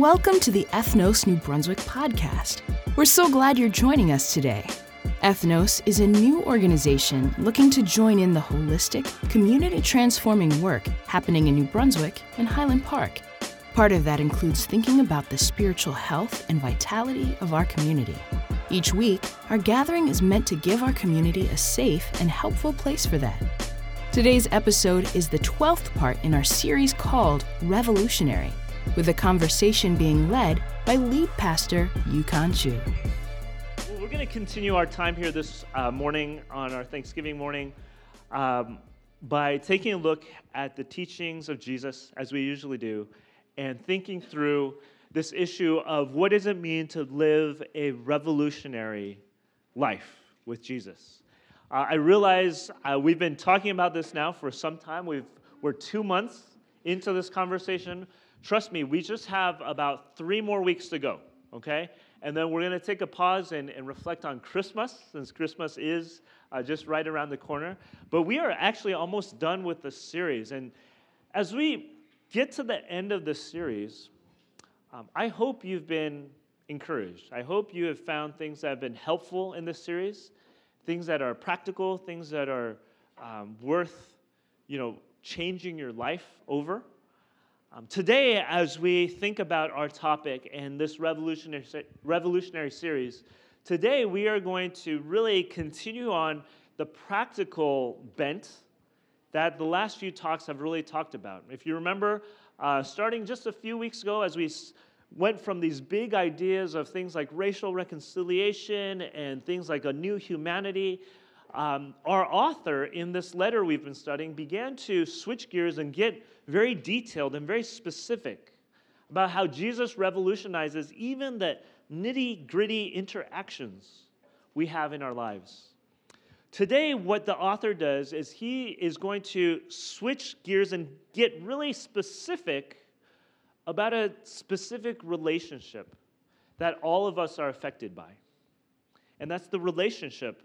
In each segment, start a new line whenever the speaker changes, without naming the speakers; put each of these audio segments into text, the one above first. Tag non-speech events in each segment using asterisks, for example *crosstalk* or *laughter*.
welcome to the Ethnos New Brunswick podcast. We're so glad you're joining us today. Ethnos is a new organization looking to join in the holistic, community transforming work happening in New Brunswick and Highland Park. Part of that includes thinking about the spiritual health and vitality of our community. Each week, our gathering is meant to give our community a safe and helpful place for that. Today's episode is the 12th part in our series called Revolutionary, with the conversation being led by lead pastor Yukon Chu Well, we're
going to continue our time here this uh, morning on our Thanksgiving morning um, by taking a look at the teachings of Jesus, as we usually do, and thinking through this issue of what does it mean to live a revolutionary life with Jesus. Uh, I realize uh, we've been talking about this now for some time. We've, we're two months into this conversation. Trust me, we just have about three more weeks to go, okay? And then we're going to take a pause and, and reflect on Christmas, since Christmas is uh, just right around the corner. But we are actually almost done with the series. And as we get to the end of the series, um, I hope you've been encouraged. I hope you have found things that have been helpful in this series, things that are practical, things that are um, worth, you know, changing your life over. Um, today, as we think about our topic and this revolutionary, revolutionary series, today we are going to really continue on the practical bent that the last few talks have really talked about. If you remember, uh, starting just a few weeks ago, as we s- went from these big ideas of things like racial reconciliation and things like a new humanity, um, our author in this letter we've been studying began to switch gears and get very detailed and very specific about how Jesus revolutionizes even the nitty gritty interactions we have in our lives. Today, what the author does is he is going to switch gears and get really specific about a specific relationship that all of us are affected by. And that's the relationship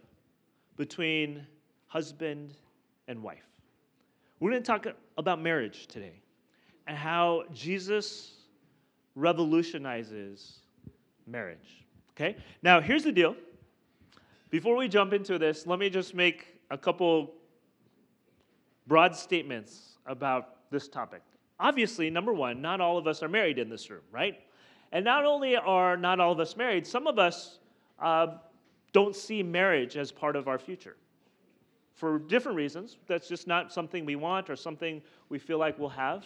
between husband and wife. We're going to talk about marriage today and how Jesus revolutionizes marriage. Okay? Now, here's the deal. Before we jump into this, let me just make a couple broad statements about this topic. Obviously, number one, not all of us are married in this room, right? And not only are not all of us married, some of us uh, don't see marriage as part of our future. For different reasons, that's just not something we want or something we feel like we'll have.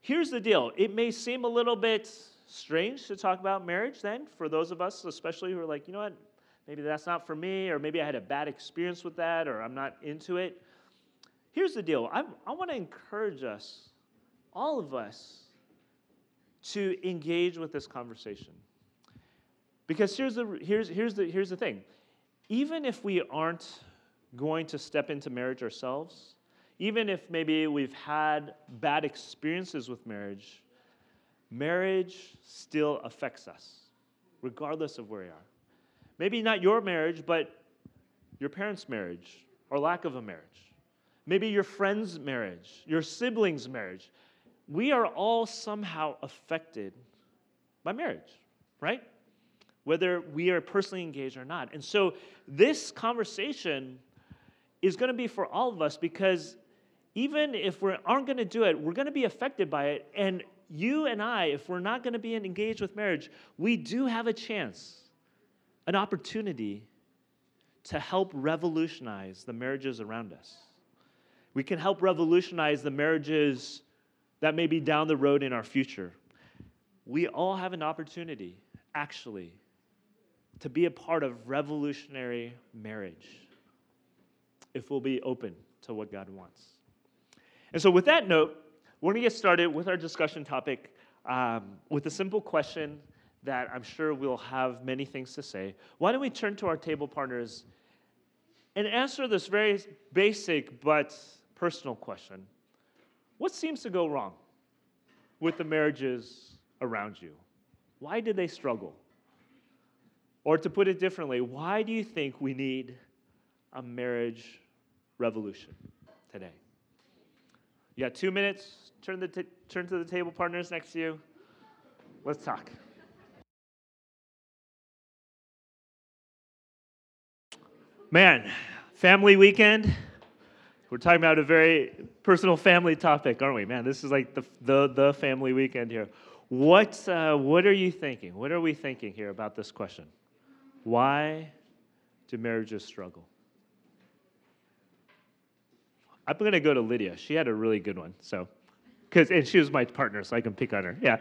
Here's the deal it may seem a little bit strange to talk about marriage then, for those of us, especially who are like, you know what, maybe that's not for me, or maybe I had a bad experience with that, or I'm not into it. Here's the deal I, I want to encourage us, all of us, to engage with this conversation. Because here's the, here's, here's, the, here's the thing even if we aren't going to step into marriage ourselves, even if maybe we've had bad experiences with marriage, marriage still affects us, regardless of where we are. Maybe not your marriage, but your parents' marriage or lack of a marriage. Maybe your friend's marriage, your sibling's marriage. We are all somehow affected by marriage, right? whether we are personally engaged or not. And so this conversation is going to be for all of us because even if we aren't going to do it, we're going to be affected by it. And you and I, if we're not going to be engaged with marriage, we do have a chance, an opportunity to help revolutionize the marriages around us. We can help revolutionize the marriages that may be down the road in our future. We all have an opportunity, actually, to be a part of revolutionary marriage if we'll be open to what God wants. And so, with that note, we're going to get started with our discussion topic um, with a simple question that I'm sure we'll have many things to say. Why don't we turn to our table partners and answer this very basic but personal question What seems to go wrong with the marriages around you? Why did they struggle? Or to put it differently, why do you think we need a marriage revolution today? You got two minutes. Turn, the t- turn to the table partners next to you. Let's talk. Man, family weekend. We're talking about a very personal family topic, aren't we? Man, this is like the, the, the family weekend here. What, uh, what are you thinking? What are we thinking here about this question? Why do marriages struggle? I'm going to go to Lydia. She had a really good one. So, because and she was my partner, so I can pick on her. Yeah.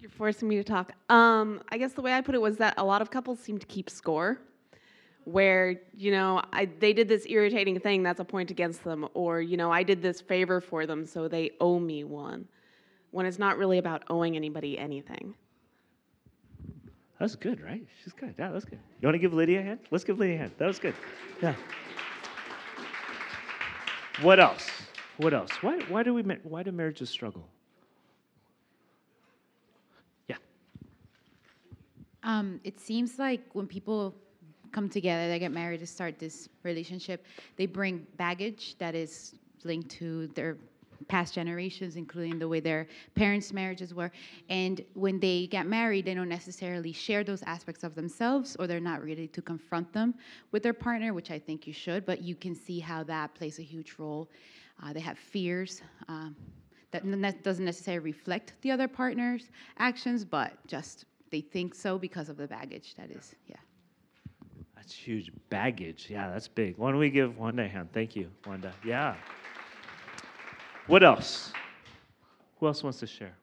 You're forcing me to talk. Um, I guess the way I put it was that a lot of couples seem to keep score, where you know I, they did this irritating thing that's a point against them, or you know I did this favor for them, so they owe me one, when it's not really about owing anybody anything.
That's good, right? She's good. Yeah, that's good. You want to give Lydia a hand? Let's give Lydia a hand. That was good. Yeah. What else? What else? Why, why do we why do marriages struggle? Yeah.
Um, it seems like when people come together, they get married to start this relationship, they bring baggage that is linked to their past generations, including the way their parents' marriages were. And when they get married, they don't necessarily share those aspects of themselves, or they're not ready to confront them with their partner, which I think you should. But you can see how that plays a huge role. Uh, they have fears. Um, that doesn't necessarily reflect the other partner's actions, but just they think so because of the baggage that is, yeah.
That's huge baggage. Yeah, that's big. Why don't we give Wanda a hand? Thank you, Wanda. Yeah. What else? Who else wants to share?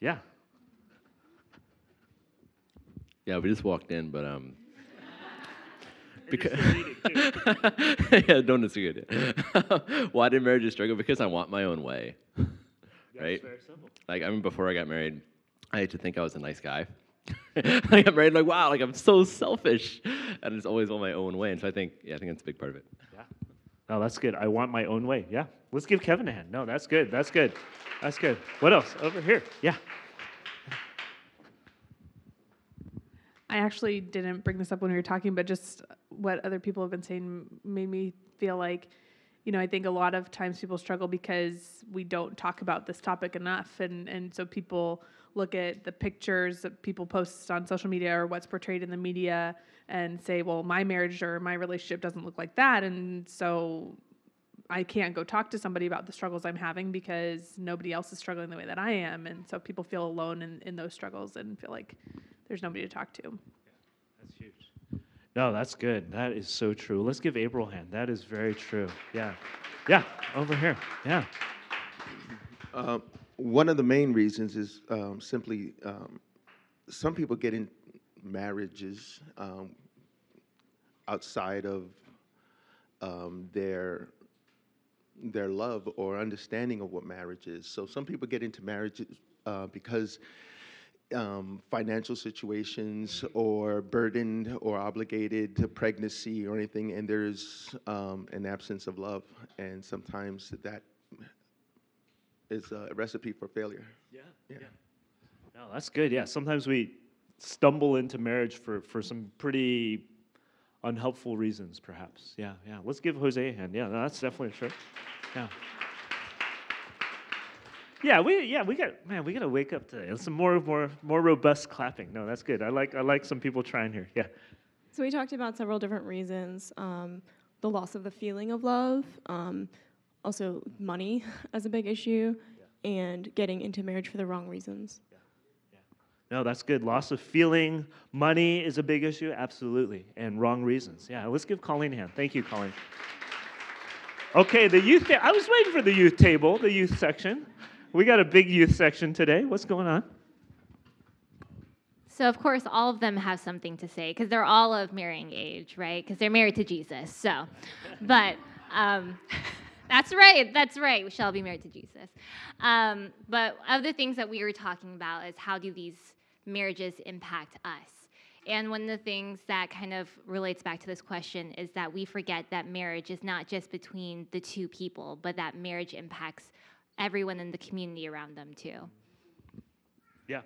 Yeah.
Yeah, we just walked in, but um. Because *laughs* yeah, don't disagree. It. *laughs* Why did marriages struggle? Because I want my own way, right? Like I mean, before I got married, I had to think I was a nice guy. Like *laughs* I got married, like wow, like I'm so selfish, and it's always on my own way. And so I think, yeah, I think that's a big part of it.
Yeah. No, that's good. I want my own way. Yeah. Let's give Kevin a hand. No, that's good. That's good. That's good. What else? Over here. Yeah.
I actually didn't bring this up when we were talking, but just what other people have been saying made me feel like, you know, I think a lot of times people struggle because we don't talk about this topic enough. And, and so people look at the pictures that people post on social media or what's portrayed in the media and say, well, my marriage or my relationship doesn't look like that. And so I can't go talk to somebody about the struggles I'm having because nobody else is struggling the way that I am. And so people feel alone in, in those struggles and feel like there's nobody to talk to. Yeah,
that's huge. No, that's good. That is so true. Let's give April a hand. That is very true. Yeah. Yeah, over here. Yeah.
Uh, one of the main reasons is um, simply um, some people get in marriages um, outside of um, their their love or understanding of what marriage is. So some people get into marriages uh, because um, financial situations or burdened or obligated to pregnancy or anything, and there's um, an absence of love, and sometimes that is a recipe for failure.
Yeah, yeah. yeah. No, that's good. Yeah, sometimes we stumble into marriage for, for some pretty unhelpful reasons, perhaps. Yeah, yeah. Let's give Jose a hand. Yeah, no, that's definitely true. Yeah. Yeah, we yeah we got man we got to wake up today. Some more more more robust clapping. No, that's good. I like I like some people trying here. Yeah.
So we talked about several different reasons: um, the loss of the feeling of love, um, also money *laughs* as a big issue, yeah. and getting into marriage for the wrong reasons. Yeah.
No, that's good. Loss of feeling, money is a big issue, absolutely, and wrong reasons. Yeah, let's give Colleen a hand. Thank you, Colleen. Okay, the youth. Ta- I was waiting for the youth table, the youth section. We got a big youth section today. What's going on?
So, of course, all of them have something to say because they're all of marrying age, right? Because they're married to Jesus. So, but um, *laughs* that's right. That's right. We shall be married to Jesus. Um, but other things that we were talking about is how do these marriages impact us? And one of the things that kind of relates back to this question is that we forget that marriage is not just between the two people, but that marriage impacts everyone in the community around them too.
Yeah.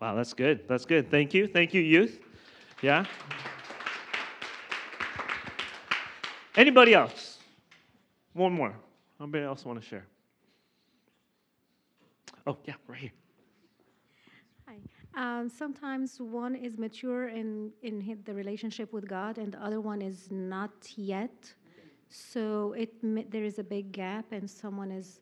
Wow, that's good. That's good. Thank you. Thank you, youth. Yeah. Anybody else? One more. Anybody else want to share? Oh, yeah, right here.
Um, sometimes one is mature in, in the relationship with God, and the other one is not yet. So it there is a big gap, and someone is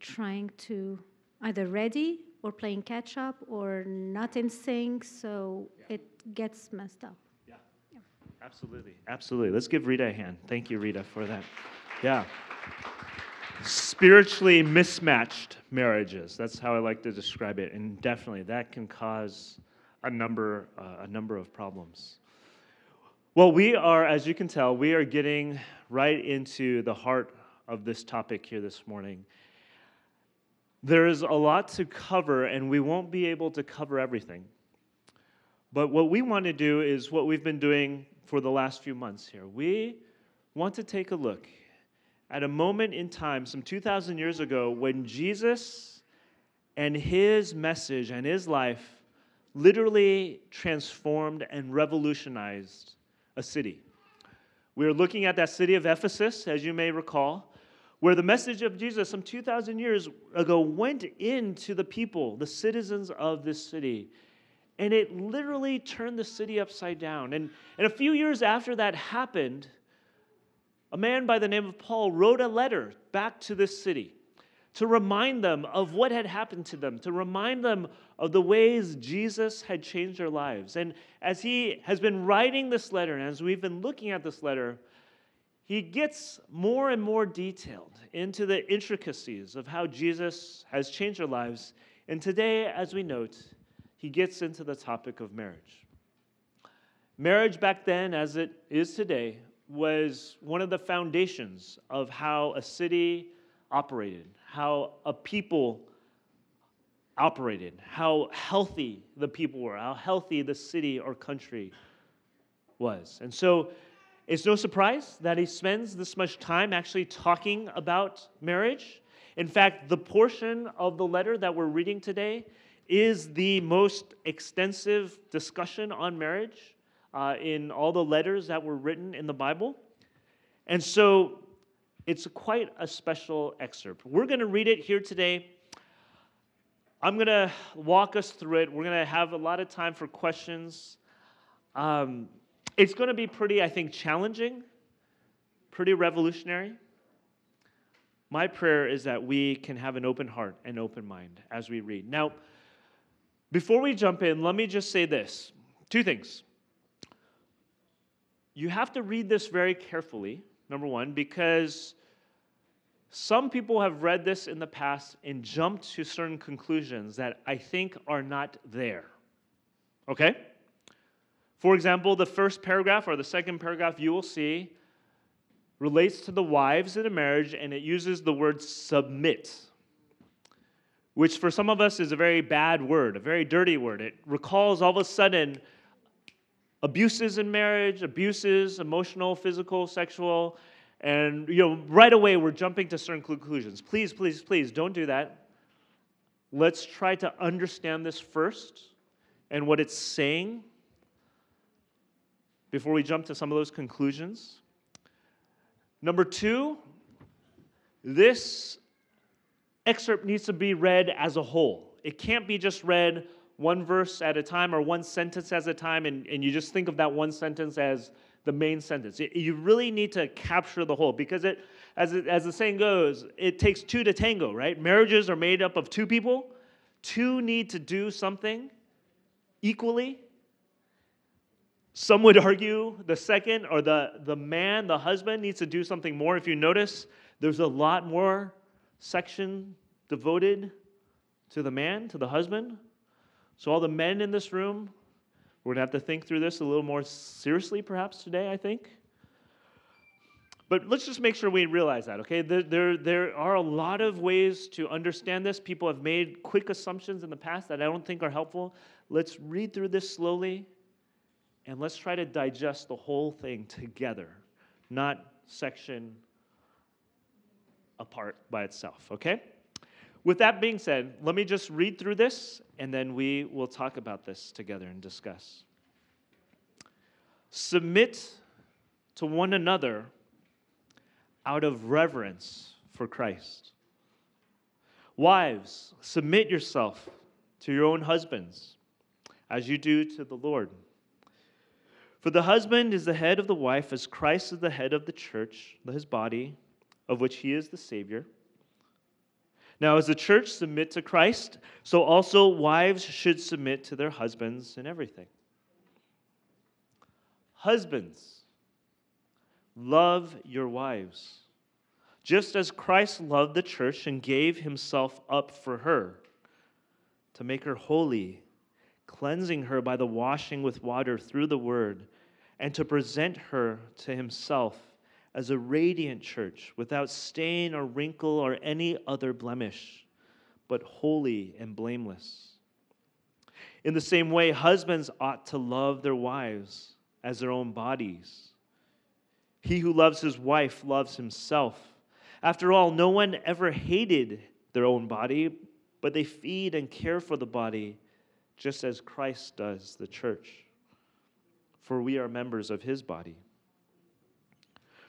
trying to either ready or playing catch up or not in sync, so yeah. it gets messed up.
Yeah. yeah. Absolutely. Absolutely. Let's give Rita a hand. Thank you, Rita, for that. Yeah. Spiritually mismatched marriages. That's how I like to describe it. And definitely that can cause a number, uh, a number of problems. Well, we are, as you can tell, we are getting right into the heart of this topic here this morning. There is a lot to cover, and we won't be able to cover everything. But what we want to do is what we've been doing for the last few months here. We want to take a look at a moment in time, some 2,000 years ago, when Jesus and his message and his life literally transformed and revolutionized a city. We are looking at that city of Ephesus, as you may recall, where the message of Jesus some 2,000 years ago went into the people, the citizens of this city. And it literally turned the city upside down. And, and a few years after that happened, a man by the name of Paul wrote a letter back to this city to remind them of what had happened to them, to remind them of the ways Jesus had changed their lives. And as he has been writing this letter, and as we've been looking at this letter, he gets more and more detailed into the intricacies of how Jesus has changed their lives. And today, as we note, he gets into the topic of marriage. Marriage back then, as it is today, was one of the foundations of how a city operated, how a people operated, how healthy the people were, how healthy the city or country was. And so it's no surprise that he spends this much time actually talking about marriage. In fact, the portion of the letter that we're reading today is the most extensive discussion on marriage uh, in all the letters that were written in the Bible. And so it's quite a special excerpt. We're going to read it here today. I'm going to walk us through it. We're going to have a lot of time for questions. Um, it's going to be pretty, I think, challenging, pretty revolutionary. My prayer is that we can have an open heart and open mind as we read. Now, before we jump in, let me just say this two things you have to read this very carefully, number one, because some people have read this in the past and jumped to certain conclusions that I think are not there. Okay? For example, the first paragraph or the second paragraph you will see relates to the wives in a marriage and it uses the word submit, which for some of us is a very bad word, a very dirty word. It recalls all of a sudden abuses in marriage, abuses, emotional, physical, sexual, and you know, right away we're jumping to certain conclusions. Please, please, please don't do that. Let's try to understand this first and what it's saying before we jump to some of those conclusions. Number two, this excerpt needs to be read as a whole. It can't be just read one verse at a time or one sentence at a time, and, and you just think of that one sentence as the main sentence. You really need to capture the whole because it as, it, as the saying goes, it takes two to tango, right? Marriages are made up of two people. Two need to do something equally. Some would argue the second or the, the man, the husband, needs to do something more. If you notice, there's a lot more section devoted to the man, to the husband. So, all the men in this room, we're going to have to think through this a little more seriously, perhaps, today, I think. But let's just make sure we realize that, okay? There, there, there are a lot of ways to understand this. People have made quick assumptions in the past that I don't think are helpful. Let's read through this slowly and let's try to digest the whole thing together, not section apart by itself, okay? With that being said, let me just read through this and then we will talk about this together and discuss. Submit to one another out of reverence for Christ. Wives, submit yourself to your own husbands, as you do to the Lord. For the husband is the head of the wife, as Christ is the head of the church, his body, of which he is the Savior. Now, as the church submit to Christ, so also wives should submit to their husbands in everything. Husbands, love your wives, just as Christ loved the church and gave himself up for her to make her holy, cleansing her by the washing with water through the word, and to present her to himself as a radiant church without stain or wrinkle or any other blemish, but holy and blameless. In the same way, husbands ought to love their wives as their own bodies. He who loves his wife loves himself. After all, no one ever hated their own body, but they feed and care for the body just as Christ does the church. For we are members of his body.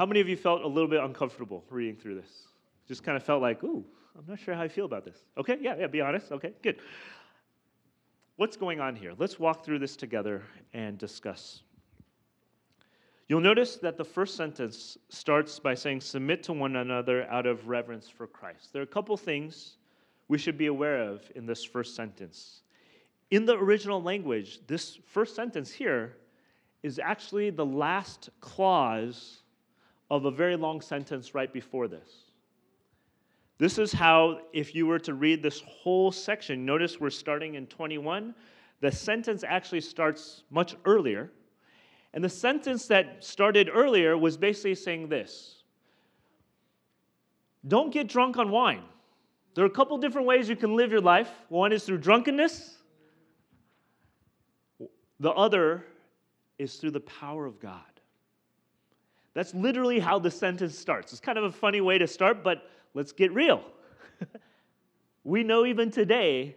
How many of you felt a little bit uncomfortable reading through this? Just kind of felt like, ooh, I'm not sure how I feel about this. Okay, yeah, yeah, be honest. Okay, good. What's going on here? Let's walk through this together and discuss. You'll notice that the first sentence starts by saying, Submit to one another out of reverence for Christ. There are a couple things we should be aware of in this first sentence. In the original language, this first sentence here is actually the last clause of a very long sentence right before this. This is how, if you were to read this whole section, notice we're starting in 21. The sentence actually starts much earlier. And the sentence that started earlier was basically saying this Don't get drunk on wine. There are a couple different ways you can live your life. One is through drunkenness, the other is through the power of God. That's literally how the sentence starts. It's kind of a funny way to start, but let's get real. *laughs* we know even today,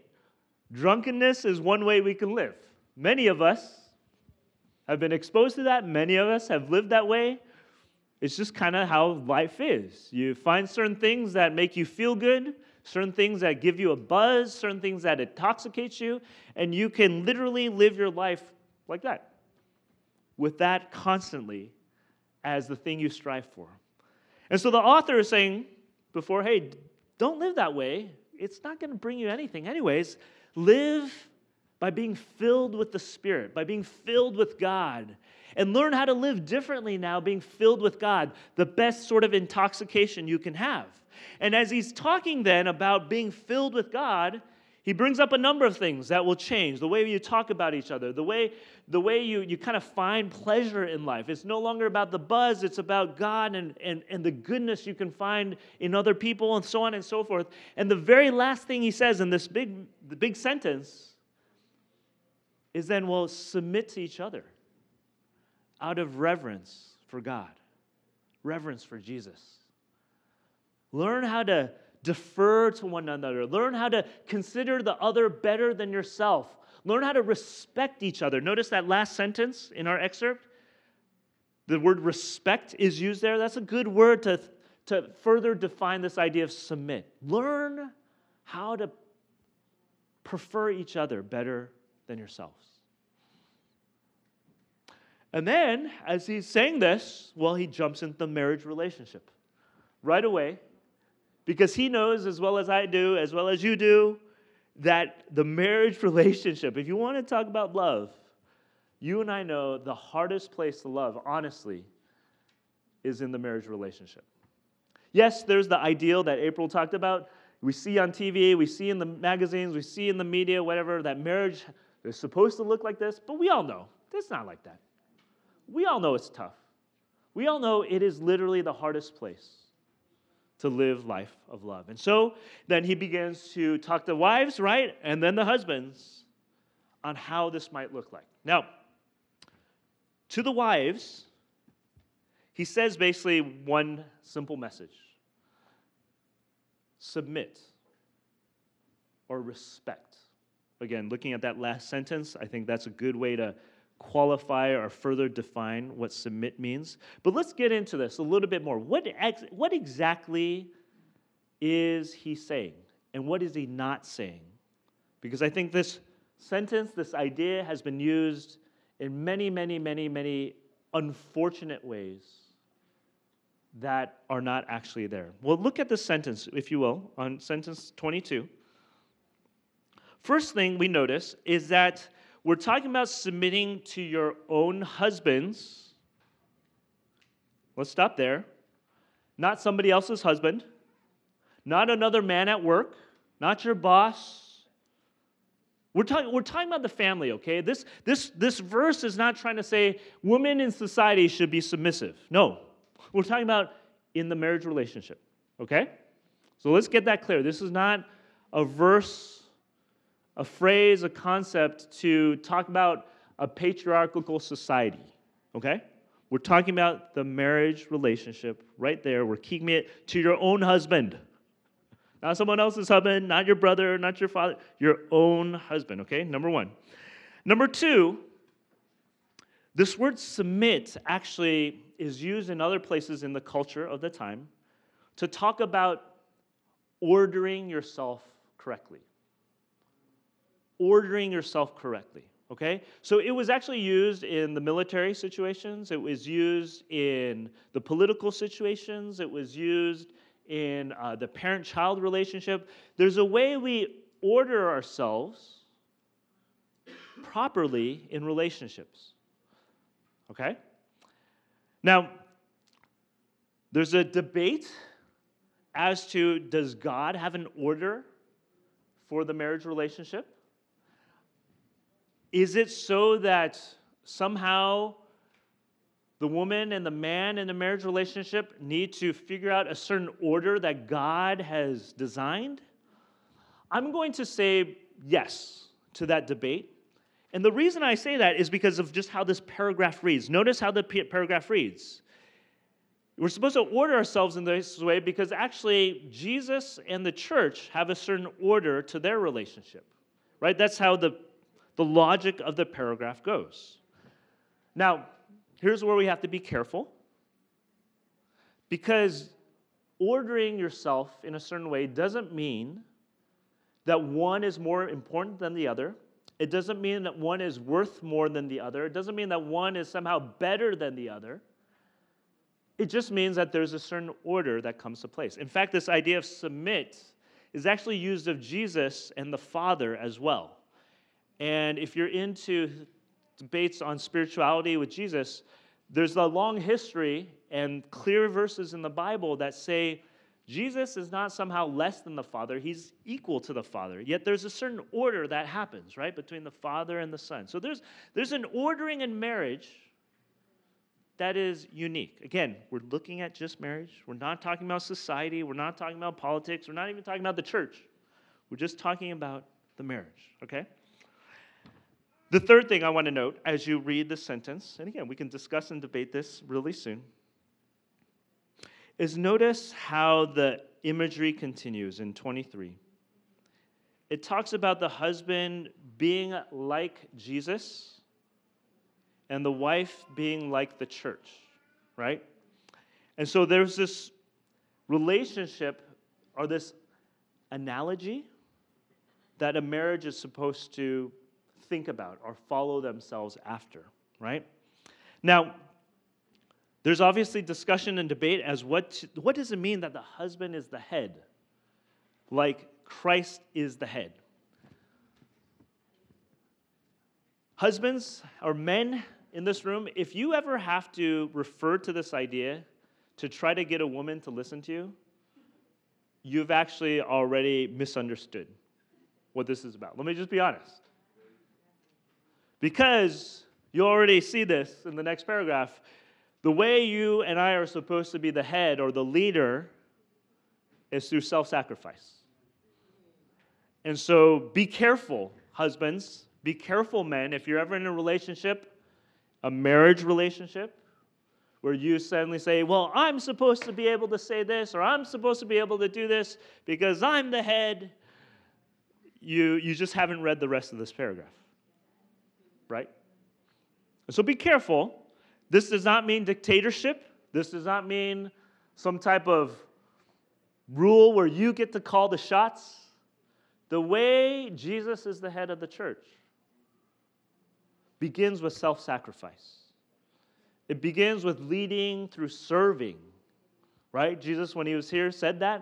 drunkenness is one way we can live. Many of us have been exposed to that, many of us have lived that way. It's just kind of how life is. You find certain things that make you feel good, certain things that give you a buzz, certain things that intoxicate you, and you can literally live your life like that. With that constantly as the thing you strive for. And so the author is saying before, hey, don't live that way. It's not going to bring you anything, anyways. Live by being filled with the Spirit, by being filled with God. And learn how to live differently now, being filled with God, the best sort of intoxication you can have. And as he's talking then about being filled with God, he brings up a number of things that will change the way you talk about each other, the way, the way you, you kind of find pleasure in life. It's no longer about the buzz, it's about God and, and, and the goodness you can find in other people and so on and so forth. And the very last thing he says in this big, the big sentence is then, well, submit to each other out of reverence for God, reverence for Jesus. Learn how to Defer to one another. Learn how to consider the other better than yourself. Learn how to respect each other. Notice that last sentence in our excerpt. The word respect is used there. That's a good word to, to further define this idea of submit. Learn how to prefer each other better than yourselves. And then, as he's saying this, well, he jumps into the marriage relationship. Right away, because he knows as well as I do, as well as you do, that the marriage *laughs* relationship, if you want to talk about love, you and I know the hardest place to love, honestly, is in the marriage relationship. Yes, there's the ideal that April talked about. We see on TV, we see in the magazines, we see in the media, whatever, that marriage is supposed to look like this, but we all know it's not like that. We all know it's tough. We all know it is literally the hardest place to live life of love. And so then he begins to talk to wives, right? And then the husbands on how this might look like. Now, to the wives, he says basically one simple message submit or respect. Again, looking at that last sentence, I think that's a good way to qualify or further define what submit means. But let's get into this a little bit more. What, ex- what exactly is he saying? And what is he not saying? Because I think this sentence, this idea, has been used in many, many, many, many unfortunate ways that are not actually there. Well, look at the sentence, if you will, on sentence 22. First thing we notice is that we're talking about submitting to your own husbands. Let's stop there. Not somebody else's husband, not another man at work, not your boss. We're talking, we're talking about the family, okay? This, this, this verse is not trying to say women in society should be submissive. No, we're talking about in the marriage relationship, okay? So let's get that clear. This is not a verse a phrase, a concept to talk about a patriarchal society, okay? We're talking about the marriage relationship right there. We're keeping it to your own husband. Not someone else's husband, not your brother, not your father, your own husband, okay? Number one. Number two, this word submit actually is used in other places in the culture of the time to talk about ordering yourself correctly ordering yourself correctly. Okay? So it was actually used in the military situations, it was used in the political situations, it was used in uh, the parent child relationship. There's a way we order ourselves properly in relationships. Okay? Now, there's a debate as to does God have an order for the marriage relationship? Is it so that somehow the woman and the man in the marriage relationship need to figure out a certain order that God has designed? I'm going to say yes to that debate. And the reason I say that is because of just how this paragraph reads. Notice how the paragraph reads. We're supposed to order ourselves in this way because actually Jesus and the church have a certain order to their relationship, right? That's how the the logic of the paragraph goes. Now, here's where we have to be careful because ordering yourself in a certain way doesn't mean that one is more important than the other. It doesn't mean that one is worth more than the other. It doesn't mean that one is somehow better than the other. It just means that there's a certain order that comes to place. In fact, this idea of submit is actually used of Jesus and the Father as well. And if you're into debates on spirituality with Jesus, there's a long history and clear verses in the Bible that say Jesus is not somehow less than the Father, he's equal to the Father. Yet there's a certain order that happens, right, between the Father and the Son. So there's, there's an ordering in marriage that is unique. Again, we're looking at just marriage. We're not talking about society. We're not talking about politics. We're not even talking about the church. We're just talking about the marriage, okay? The third thing I want to note as you read the sentence, and again, we can discuss and debate this really soon, is notice how the imagery continues in 23. It talks about the husband being like Jesus and the wife being like the church, right? And so there's this relationship or this analogy that a marriage is supposed to think about or follow themselves after, right? Now, there's obviously discussion and debate as what, what does it mean that the husband is the head, like Christ is the head. Husbands or men in this room, if you ever have to refer to this idea to try to get a woman to listen to you, you've actually already misunderstood what this is about. Let me just be honest. Because you already see this in the next paragraph. The way you and I are supposed to be the head or the leader is through self sacrifice. And so be careful, husbands, Be careful, men, if you're ever in a relationship, a marriage relationship, where you suddenly say, Well, I'm supposed to be able to say this, or I'm supposed to be able to do this because I'm the head. You, you just haven't read the rest of this paragraph, right? So be careful. This does not mean dictatorship. This does not mean some type of rule where you get to call the shots. The way Jesus is the head of the church begins with self sacrifice. It begins with leading through serving, right? Jesus, when he was here, said that.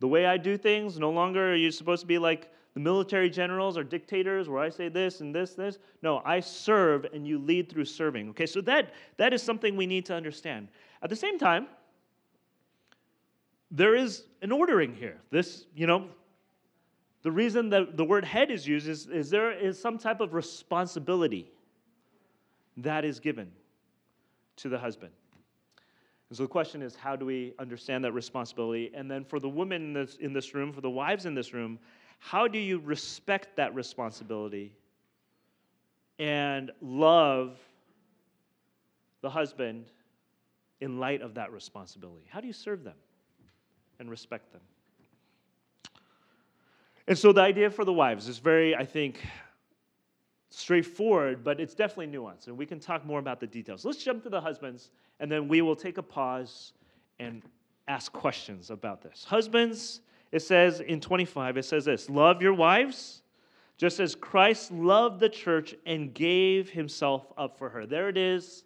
The way I do things, no longer are you supposed to be like the military generals are dictators where I say this and this, this. No, I serve and you lead through serving. Okay, so that, that is something we need to understand. At the same time, there is an ordering here. This, you know, the reason that the word head is used is, is there is some type of responsibility that is given to the husband. And so the question is, how do we understand that responsibility? And then for the women in this, in this room, for the wives in this room, how do you respect that responsibility and love the husband in light of that responsibility? How do you serve them and respect them? And so the idea for the wives is very, I think, straightforward, but it's definitely nuanced, and we can talk more about the details. Let's jump to the husbands, and then we will take a pause and ask questions about this. Husbands, it says in 25, it says this Love your wives just as Christ loved the church and gave himself up for her. There it is.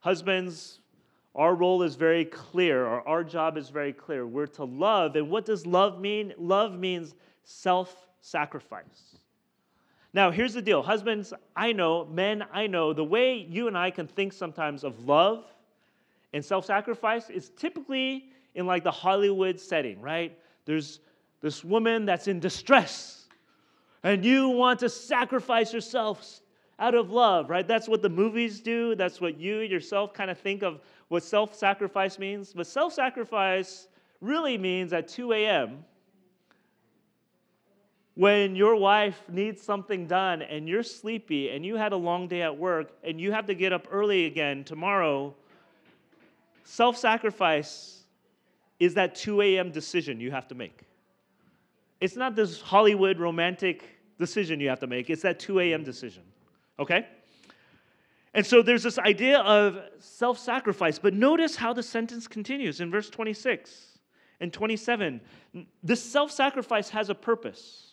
Husbands, our role is very clear, or our job is very clear. We're to love. And what does love mean? Love means self sacrifice. Now, here's the deal husbands, I know, men, I know, the way you and I can think sometimes of love and self sacrifice is typically in like the Hollywood setting, right? There's this woman that's in distress, and you want to sacrifice yourself out of love, right? That's what the movies do. That's what you yourself kind of think of what self sacrifice means. But self sacrifice really means at 2 a.m., when your wife needs something done and you're sleepy and you had a long day at work and you have to get up early again tomorrow, self sacrifice is that 2 a.m. decision you have to make. It's not this Hollywood romantic decision you have to make, it's that 2 a.m. decision, okay? And so there's this idea of self sacrifice, but notice how the sentence continues in verse 26 and 27. This self sacrifice has a purpose.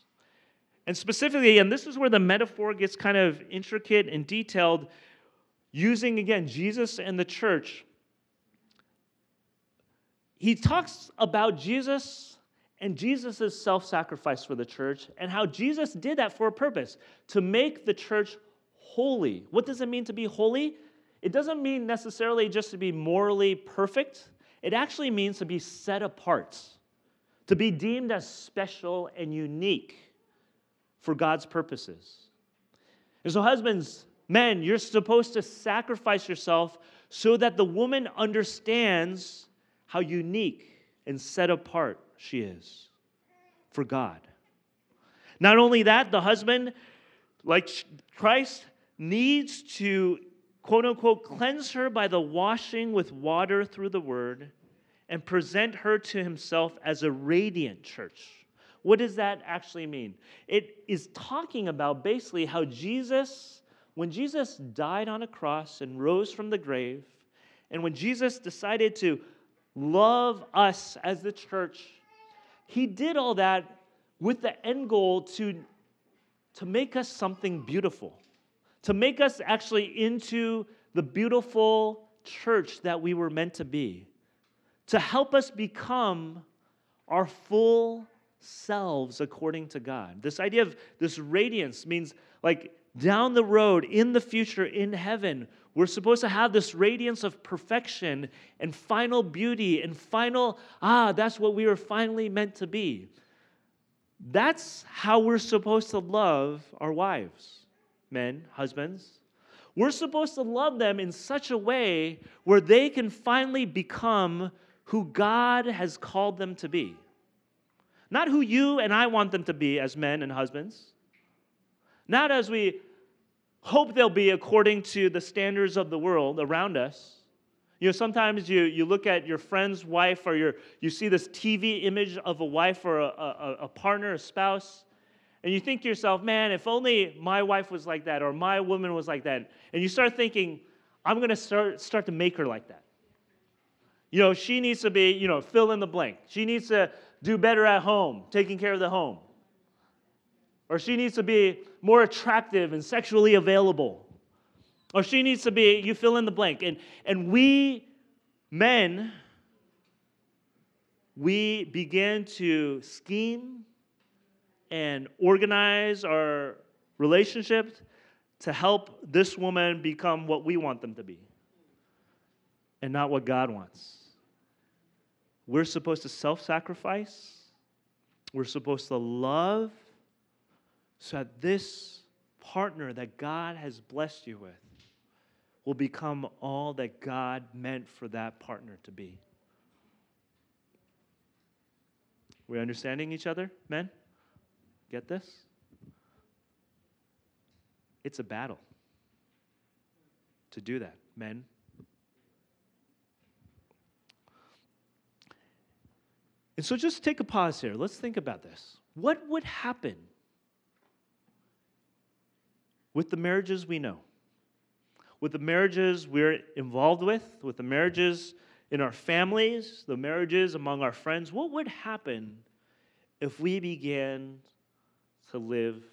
And specifically, and this is where the metaphor gets kind of intricate and detailed, using again Jesus and the church. He talks about Jesus and Jesus' self sacrifice for the church and how Jesus did that for a purpose to make the church holy. What does it mean to be holy? It doesn't mean necessarily just to be morally perfect, it actually means to be set apart, to be deemed as special and unique for God's purposes. And so, husbands, men, you're supposed to sacrifice yourself so that the woman understands how unique and set apart she is for God. Not only that, the husband, like Christ, needs to quote unquote cleanse her by the washing with water through the word and present her to himself as a radiant church what does that actually mean? It is talking about basically how Jesus, when Jesus died on a cross and rose from the grave, and when Jesus decided to love us as the church, he did all that with the end goal to, to make us something beautiful, to make us actually into the beautiful church that we were meant to be, to help us become our full selves according to God. This idea of this radiance means like down the road, in the future, in heaven, we're supposed to have this radiance of perfection and final beauty and final, ah, that's what we were finally meant to be. That's how we're supposed to love our wives, men, husbands. We're supposed to love them in such a way where they can finally become who God has called them to be. Not who you and I want them to be as men and husbands. Not as we hope they'll be according to the standards of the world around us. You know, sometimes you, you look at your friend's wife or your, you see this TV image of a wife or a, a, a partner, a spouse, and you think to yourself, man, if only my wife was like that or my woman was like that. And you start thinking, I'm going to start, start to make her like that. You know, she needs to be, you know, fill in the blank. She needs to do better at home, taking care of the home. Or she needs to be more attractive and sexually available. Or she needs to be, you fill in the blank. And, and we, men, we begin to scheme and organize our relationships to help this woman become what we want them to be and not what God wants. We're supposed to self sacrifice, we're supposed to love so that this partner that God has blessed you with will become all that God meant for that partner to be. We understanding each other, men? Get this? It's a battle to do that, men. And so just take a pause here. Let's think about this. What would happen with the marriages we know? With the marriages we're involved with, with the marriages in our families, the marriages among our friends, what would happen if we began to live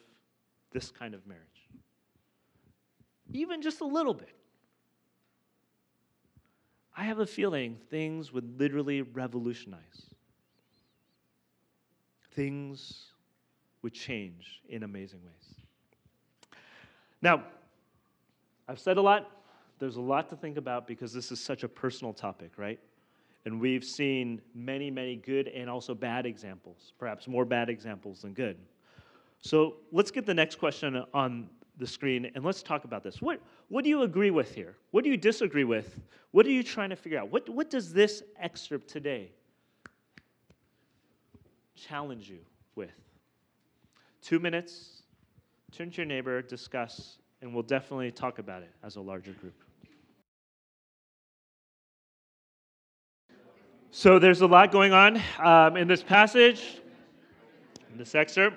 this kind of marriage? Even just a little bit. I have a feeling things would literally revolutionize. Things would change in amazing ways. Now, I've said a lot. There's a lot to think about because this is such a personal topic, right? And we've seen many, many good and also bad examples, perhaps more bad examples than good. So let's get the next question on the screen and let's talk about this. What, what do you agree with here? What do you disagree with? What are you trying to figure out? What, what does this excerpt today challenge you with? Two minutes, turn to your neighbor, discuss, and we'll definitely talk about it as a larger group. So there's a lot going on um, in this passage, in this excerpt.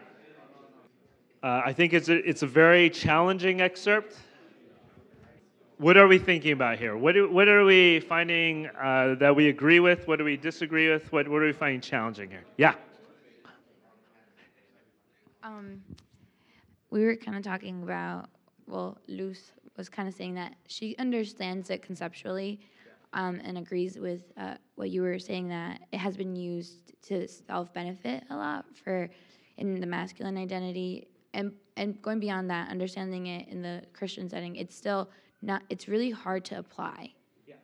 Uh, I think it's a, it's a very challenging excerpt. What are we thinking about here? What, do, what are we finding uh, that we agree with? What do we disagree with? What, what are we finding challenging here? Yeah.
Um, we were kind of talking about, well, Luz was kind of saying that she understands it conceptually um, and agrees with uh, what you were saying that it has been used to self benefit a lot for in the masculine identity and and going beyond that, understanding it in the Christian setting, it's still not. It's really hard to apply. Yeah.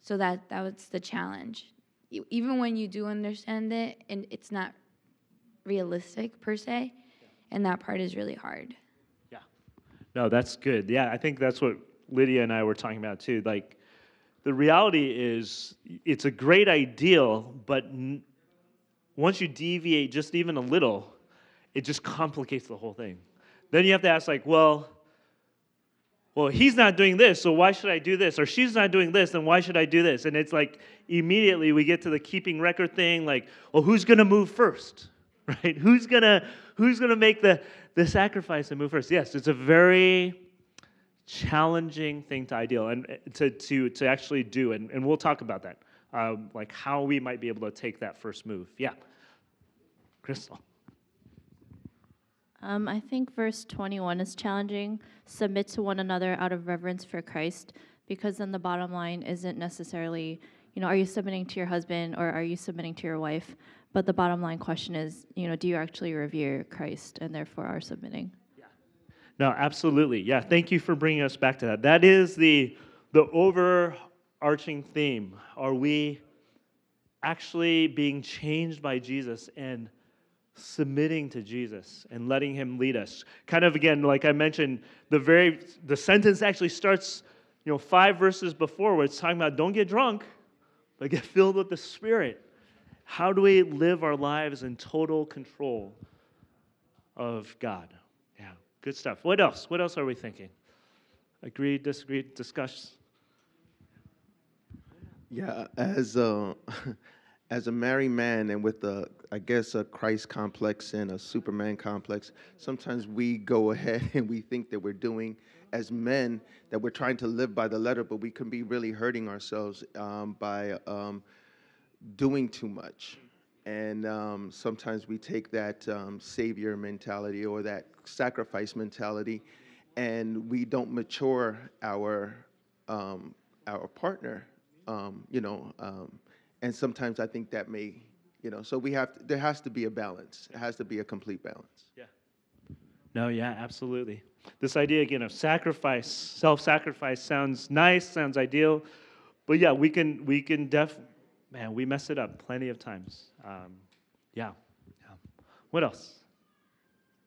So that that was the challenge. Even when you do understand it, and it's not realistic per se. And that part is really hard.
Yeah. No, that's good. Yeah, I think that's what Lydia and I were talking about too. Like, the reality is, it's a great ideal, but n- once you deviate just even a little, it just complicates the whole thing. Then you have to ask, like, well, well, he's not doing this, so why should I do this? Or she's not doing this, then why should I do this? And it's like immediately we get to the keeping record thing, like, well, who's gonna move first? *laughs* Right? Who's gonna who's gonna make the, the sacrifice and move first? Yes, it's a very challenging thing to ideal and uh, to to to actually do, and, and we'll talk about that. Um, like how we might be able to take that first move. Yeah. Crystal.
Um, I think verse 21 is challenging. Submit to one another out of reverence for Christ, because then the bottom line isn't necessarily, you know, are you submitting to your husband or are you submitting to your wife? But the bottom line question is, you know, do you actually revere Christ and therefore are submitting?
Yeah. No, absolutely. Yeah. Thank you for bringing us back to that. That is the the overarching theme. Are we actually being changed by Jesus and submitting to Jesus and letting him lead us. Kind of again, like I mentioned, the very the sentence actually starts, you know, five verses before where it's talking about don't get drunk, but get filled with the Spirit. How do we live our lives in total control of God? Yeah. Good stuff. What else? What else are we thinking? Agree, disagree, discuss?
Yeah, as a, *laughs* as a married man and with a, I guess, a Christ complex and a Superman complex, sometimes we go *laughs* ahead and we think that we're doing, as men, that we're trying to live by the letter, but we can be really hurting ourselves um, by um, doing too much. And um, sometimes we take that um, savior mentality or that sacrifice mentality, and we don't mature our um, our partner. Um, you know, um, and sometimes I think that may, you know, so we have to, there has to be a balance. It has to be a complete balance.
Yeah. No, yeah, absolutely. This idea again of sacrifice, self-sacrifice sounds nice, sounds ideal, but yeah, we can we can def man, we mess it up plenty of times. Um, yeah. yeah. What else?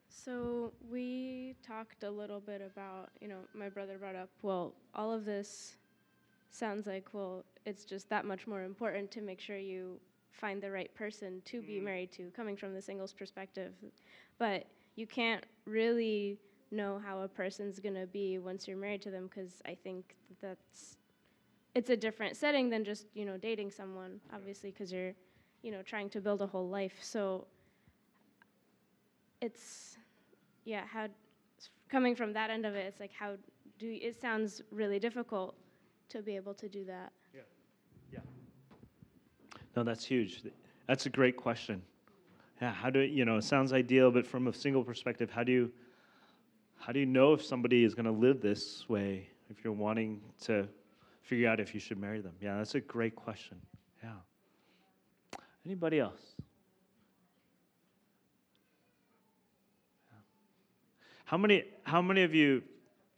So we talked a little bit about, you know, my brother brought up, well, all of this sounds like, well, it's just that much more important to make sure you find the right person to be mm-hmm. married to, coming from the singles perspective. But you can't really know how a person's going to be once you're married to them because I think that's it's a different setting than just you know dating someone obviously because you're you know trying to build a whole life. So it's yeah how coming from that end of it it's like how do you, it sounds really difficult to be able to do that.
Yeah. Yeah. No that's huge. That's a great question. Yeah how do you know it sounds ideal but from a single perspective how do you how do you know if somebody is going to live this way if you're wanting to figure out if you should marry them? Yeah, that's a great question. Yeah. Anybody else? How many, how many of you,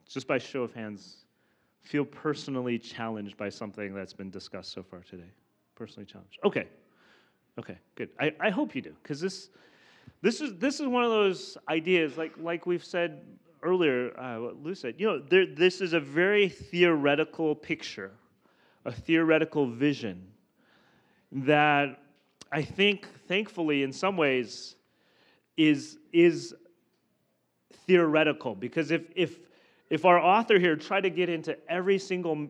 just by show of hands, feel personally challenged by something that's been discussed so far today? Personally challenged. Okay. Okay, good. I, I hope you do, because this, this, is, this is one of those ideas, like, like we've said earlier, uh, what Lou said, you know, there, this is a very theoretical picture, a theoretical vision that I think, thankfully, in some ways, is, is theoretical. Because if, if, if our author here tried to get into every single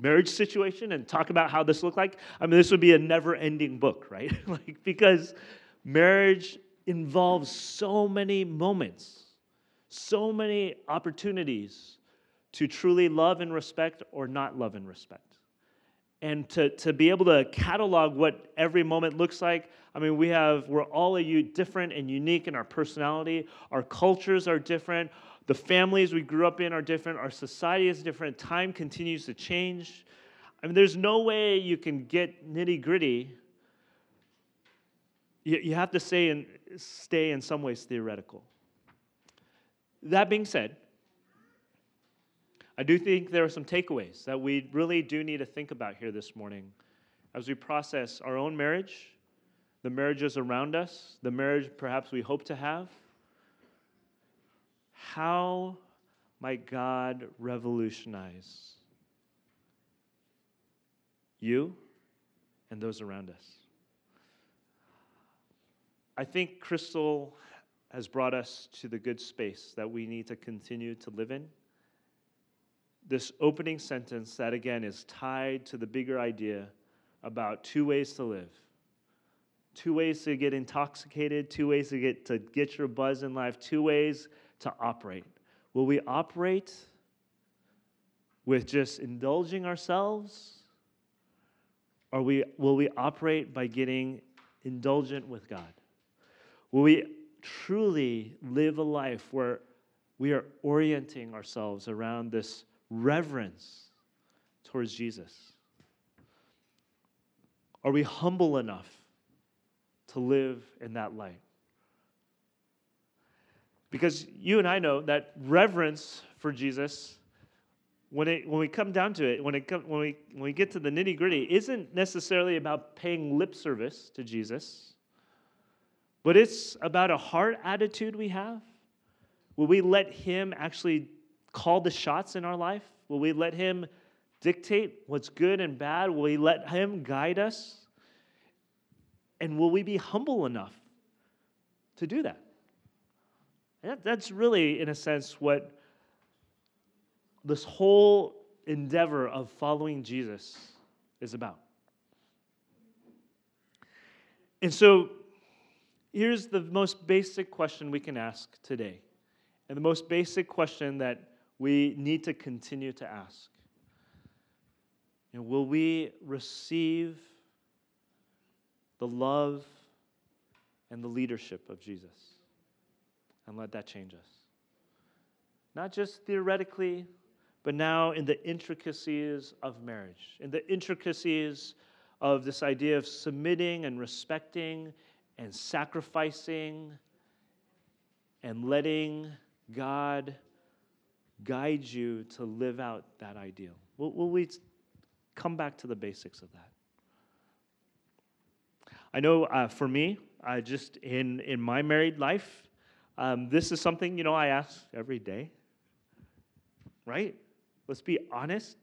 marriage situation and talk about how this looked like, I mean, this would be a never ending book, *laughs* right? like, because marriage involves so many moments so many opportunities to truly love and respect or not love and respect. And to, to be able to catalog what every moment looks like. I mean, we have, we're all a different and unique in our personality. Our cultures are different. The families we grew up in are different. Our society is different. Time continues to change. I mean, there's no way you can get nitty gritty. You, you have to stay in, stay in some ways theoretical. That being said, I do think there are some takeaways that we really do need to think about here this morning as we process our own marriage, the marriages around us, the marriage perhaps we hope to have. How might God revolutionize you and those around us? I think Crystal has brought us to the good space that we need to continue to live in. This opening sentence, that again is tied to the bigger idea about two ways to live two ways to get intoxicated, two ways to get, to get your buzz in life, two ways to operate. Will we operate with just indulging ourselves? Or we, will we operate by getting indulgent with God? Will we truly live a life where we are orienting ourselves around this reverence towards Jesus? Are we humble enough to live in that light? Because you and I know that reverence for Jesus, when, it, when we come down to it, when, it come, when, we, when we get to the nitty gritty, isn't necessarily about paying lip service to Jesus but it's about a heart attitude we have. Will we let Him actually call the shots in our life? Will we let Him dictate what's good and bad? Will we let Him guide us? And will we be humble enough to do that? That, that's really, in a sense, what this whole endeavor of following Jesus is about. And so, here's the most basic question we can ask today, and the most basic question that we need to continue to ask. You know, will we receive the love and the leadership of Jesus and let that change us? Not just theoretically, but now in the intricacies of marriage, in the intricacies of this idea of submitting and respecting and sacrificing and letting God guide you to live out that ideal. Will, will we come back to the basics of that? I know uh, for me, I just in in my married life, um, this is something you know I ask every day. Right? Let's be honest.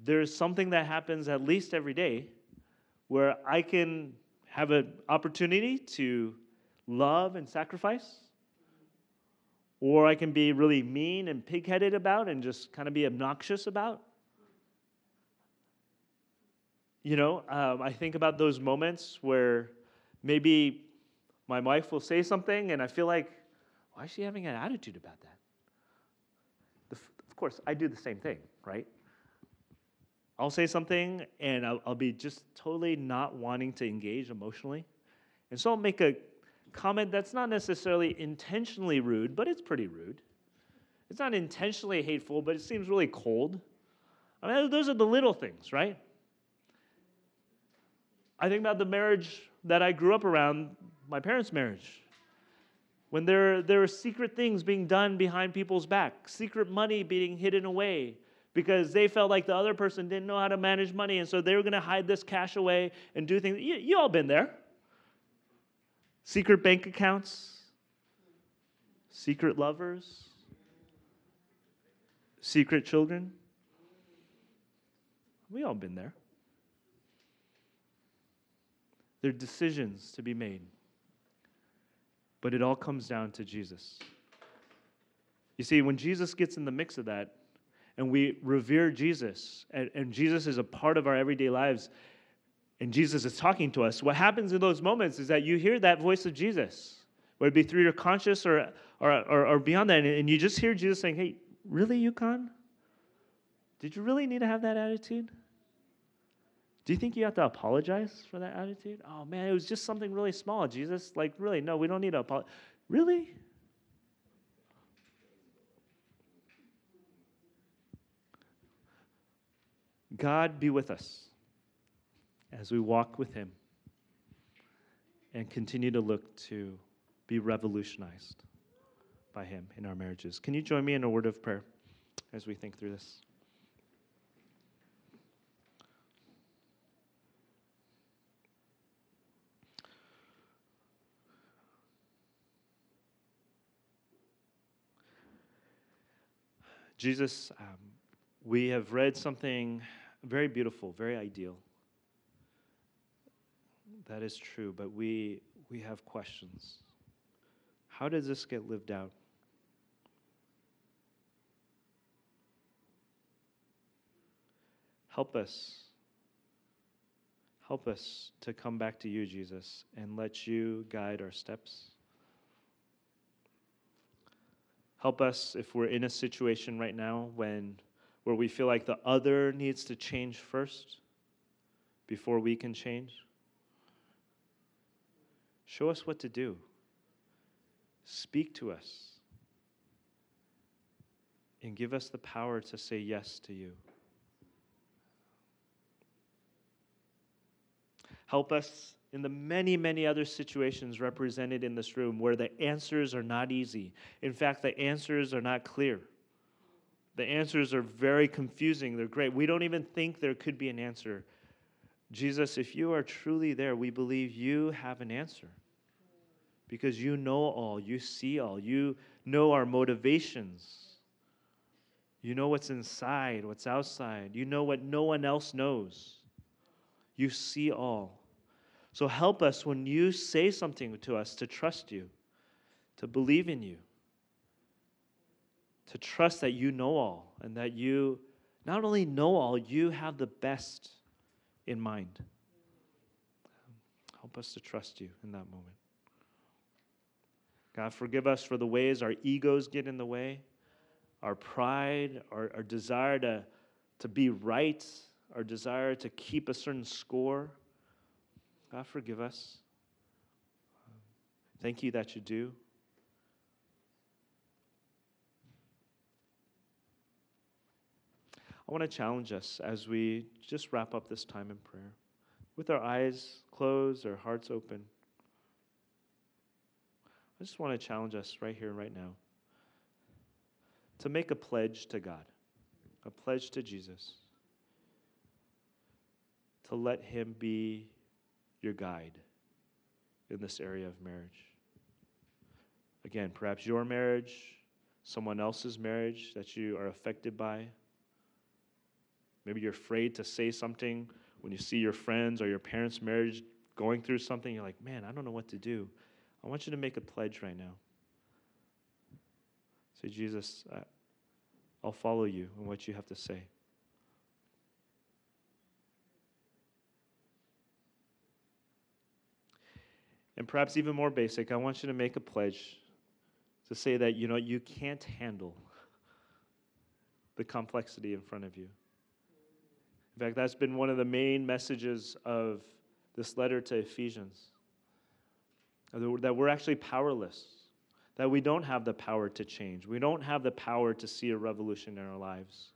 There's something that happens at least every day where I can have an opportunity to love and sacrifice, or I can be really mean and pigheaded about and just kind of be obnoxious about. You know, um, I think about those moments where maybe my wife will say something and I feel like, why is she having an attitude about that? Of course, I do the same thing, right? I'll say something and I'll, I'll, be just totally not wanting to engage emotionally. And so I'll make a comment that's not necessarily intentionally rude, but it's pretty rude. It's not intentionally hateful, but it seems really cold. I mean, those are the little things, right? I think about the marriage that I grew up around, my parents' marriage when there, there are secret things being done behind people's back, secret money being hidden away because they felt like the other person didn't know how to manage money, and so they were going to hide this cash away and do things. You, you all been there. Secret bank accounts, secret lovers, secret children. We all been there. There are decisions to be made. But it all comes down to Jesus. You see, when Jesus gets in the mix of that, and we revere Jesus, and, and Jesus is a part of our everyday lives, and Jesus is talking to us, what happens in those moments is that you hear that voice of Jesus, whether it be through your conscious or, or, or, or beyond that, and you just hear Jesus saying, Hey, really, Yukon? Did you really need to have that attitude? Do you think you have to apologize for that attitude? Oh man, it was just something really small, Jesus. Like, really, no, we don't need to apologize. Really? God be with us as we walk with Him and continue to look to be revolutionized by Him in our marriages. Can you join me in a word of prayer as we think through this? Jesus, um, we have read something very beautiful, very ideal. That is true, but we, we have questions. How does this get lived out? Help us. Help us to come back to you, Jesus, and let you guide our steps. Help us if we're in a situation right now when where we feel like the other needs to change first before we can change. Show us what to do. Speak to us. And give us the power to say yes to you. Help us in the many, many other situations represented in this room where the answers are not easy. In fact, the answers are not clear. The answers are very confusing. They're great. We don't even think there could be an answer. Jesus, if you are truly there, we believe you have an answer because you know all, you see all, you know our motivations. You know what's inside, what's outside. You know what no one else knows. You see all. So help us when you say something to us to trust you, to believe in you, to trust that you know all and that you not only know all, you have the best in mind. Help us to trust you in that moment. God, forgive us for the ways our egos get in the way, our pride, our, our desire to, to be right, our desire to keep a certain score. God, forgive us. Thank you that you do. I want to challenge us as we just wrap up this time in prayer with our eyes closed, our hearts open. I just want to challenge us right here, right now, to make a pledge to God, a pledge to Jesus, to let Him be your guide in this area of marriage. Again, perhaps your marriage, someone else's marriage that you are affected by. Maybe you're afraid to say something when you see your friends or your parents' marriage going through something. You're like, man, I don't know what to do. I want you to make a pledge right now. Say, Jesus, I'll follow you in what you have to say. And perhaps even more basic, I want you to make a pledge to say that you know you can't handle the complexity in front of you. In fact, that's been one of the main messages of this letter to Ephesians that we're actually powerless, that we don't have the power to change, we don't have the power to see a revolution in our lives.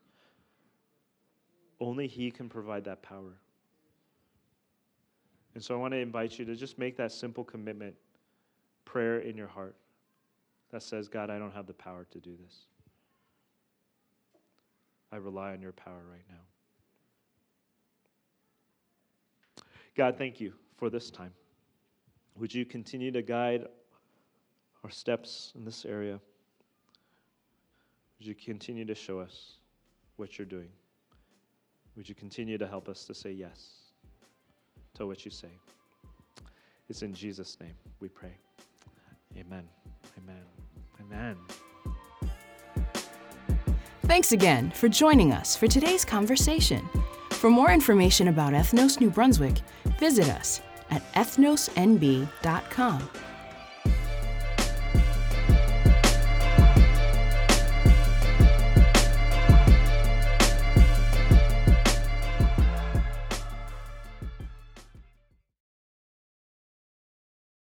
Only He can provide that power. And so I want to invite you to just make that simple commitment, prayer in your heart that says, God, I don't have the power to do this. I rely on your power right now. God, thank you for this time. Would you continue to guide our steps in this area? Would you continue to show us what you're doing? Would you continue to help us to say yes to what you say? It's in Jesus' name we pray. Amen. Amen. Amen.
Thanks again for joining us for today's conversation. For more information about Ethnos New Brunswick, visit us at ethnosnb.com